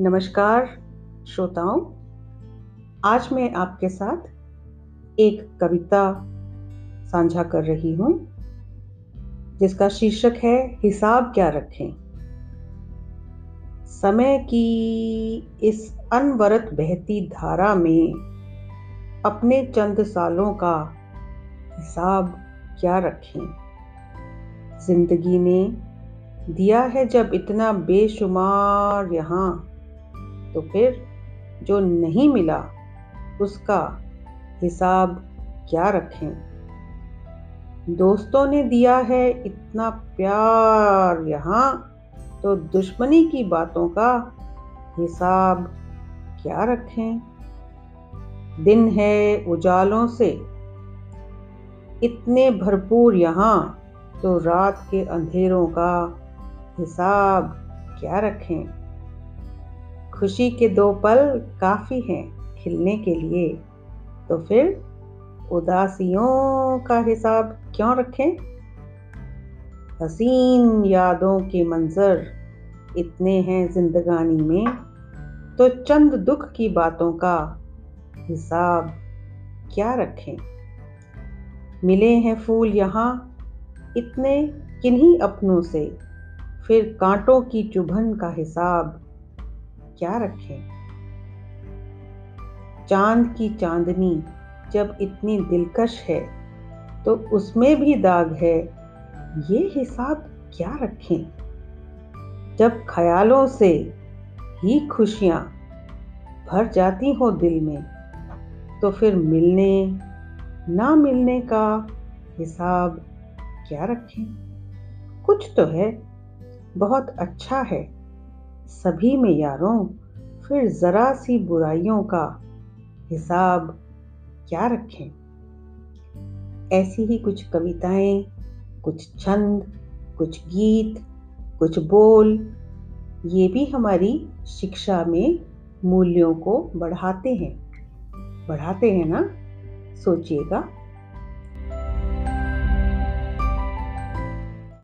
नमस्कार, श्रोताओं। आज मैं आपके साथ एक कविता साझा कर रही हूँ, जिसका शीर्षक है, हिसाब क्या रखें? समय की इस अनवरत बहती धारा में अपने चंद सालों का हिसाब क्या रखें? ज़िंदगी ने दिया है जब इतना बेशुमार यहाँ। तो फिर जो नहीं मिला, उसका हिसाब क्या रखें? दोस्तों ने दिया है इतना प्यार यहाँ तो दुश्मनी की बातों का हिसाब क्या रखें? दिन है उजालों से, इतने भरपूर यहाँ तो रात के अंधेरों का हिसाब क्या रखें? खुशी के दो पल काफ़ी हैं खिलने के लिए। तो फिर उदासियों का हिसाब क्यों रखें? हसीन यादों के मंजर इतने हैं जिंदगानी में तो चंद दुख की बातों का हिसाब क्या रखें? मिले हैं फूल यहाँ, इतने किन्हीं अपनों से? फिर कांटों की चुभन का हिसाब क्या रखें? चाँद की चांदनी जब इतनी दिलकश है तो उसमें भी दाग है, ये हिसाब क्या रखें? जब ख्यालों से ही खुशियाँ भर जाती हो दिल में तो फिर मिलने, ना मिलने का हिसाब क्या रखें? कुछ तो है। बहुत अच्छा है। सभी में यारों फिर जरा सी बुराइयों का हिसाब क्या रखें? ऐसी ही कुछ कविताएँ, कुछ छंद, कुछ गीत, कुछ बोल, ये भी हमारी शिक्षा में मूल्यों को बढ़ाते हैं। बढ़ाते हैं ना? सोचिएगा।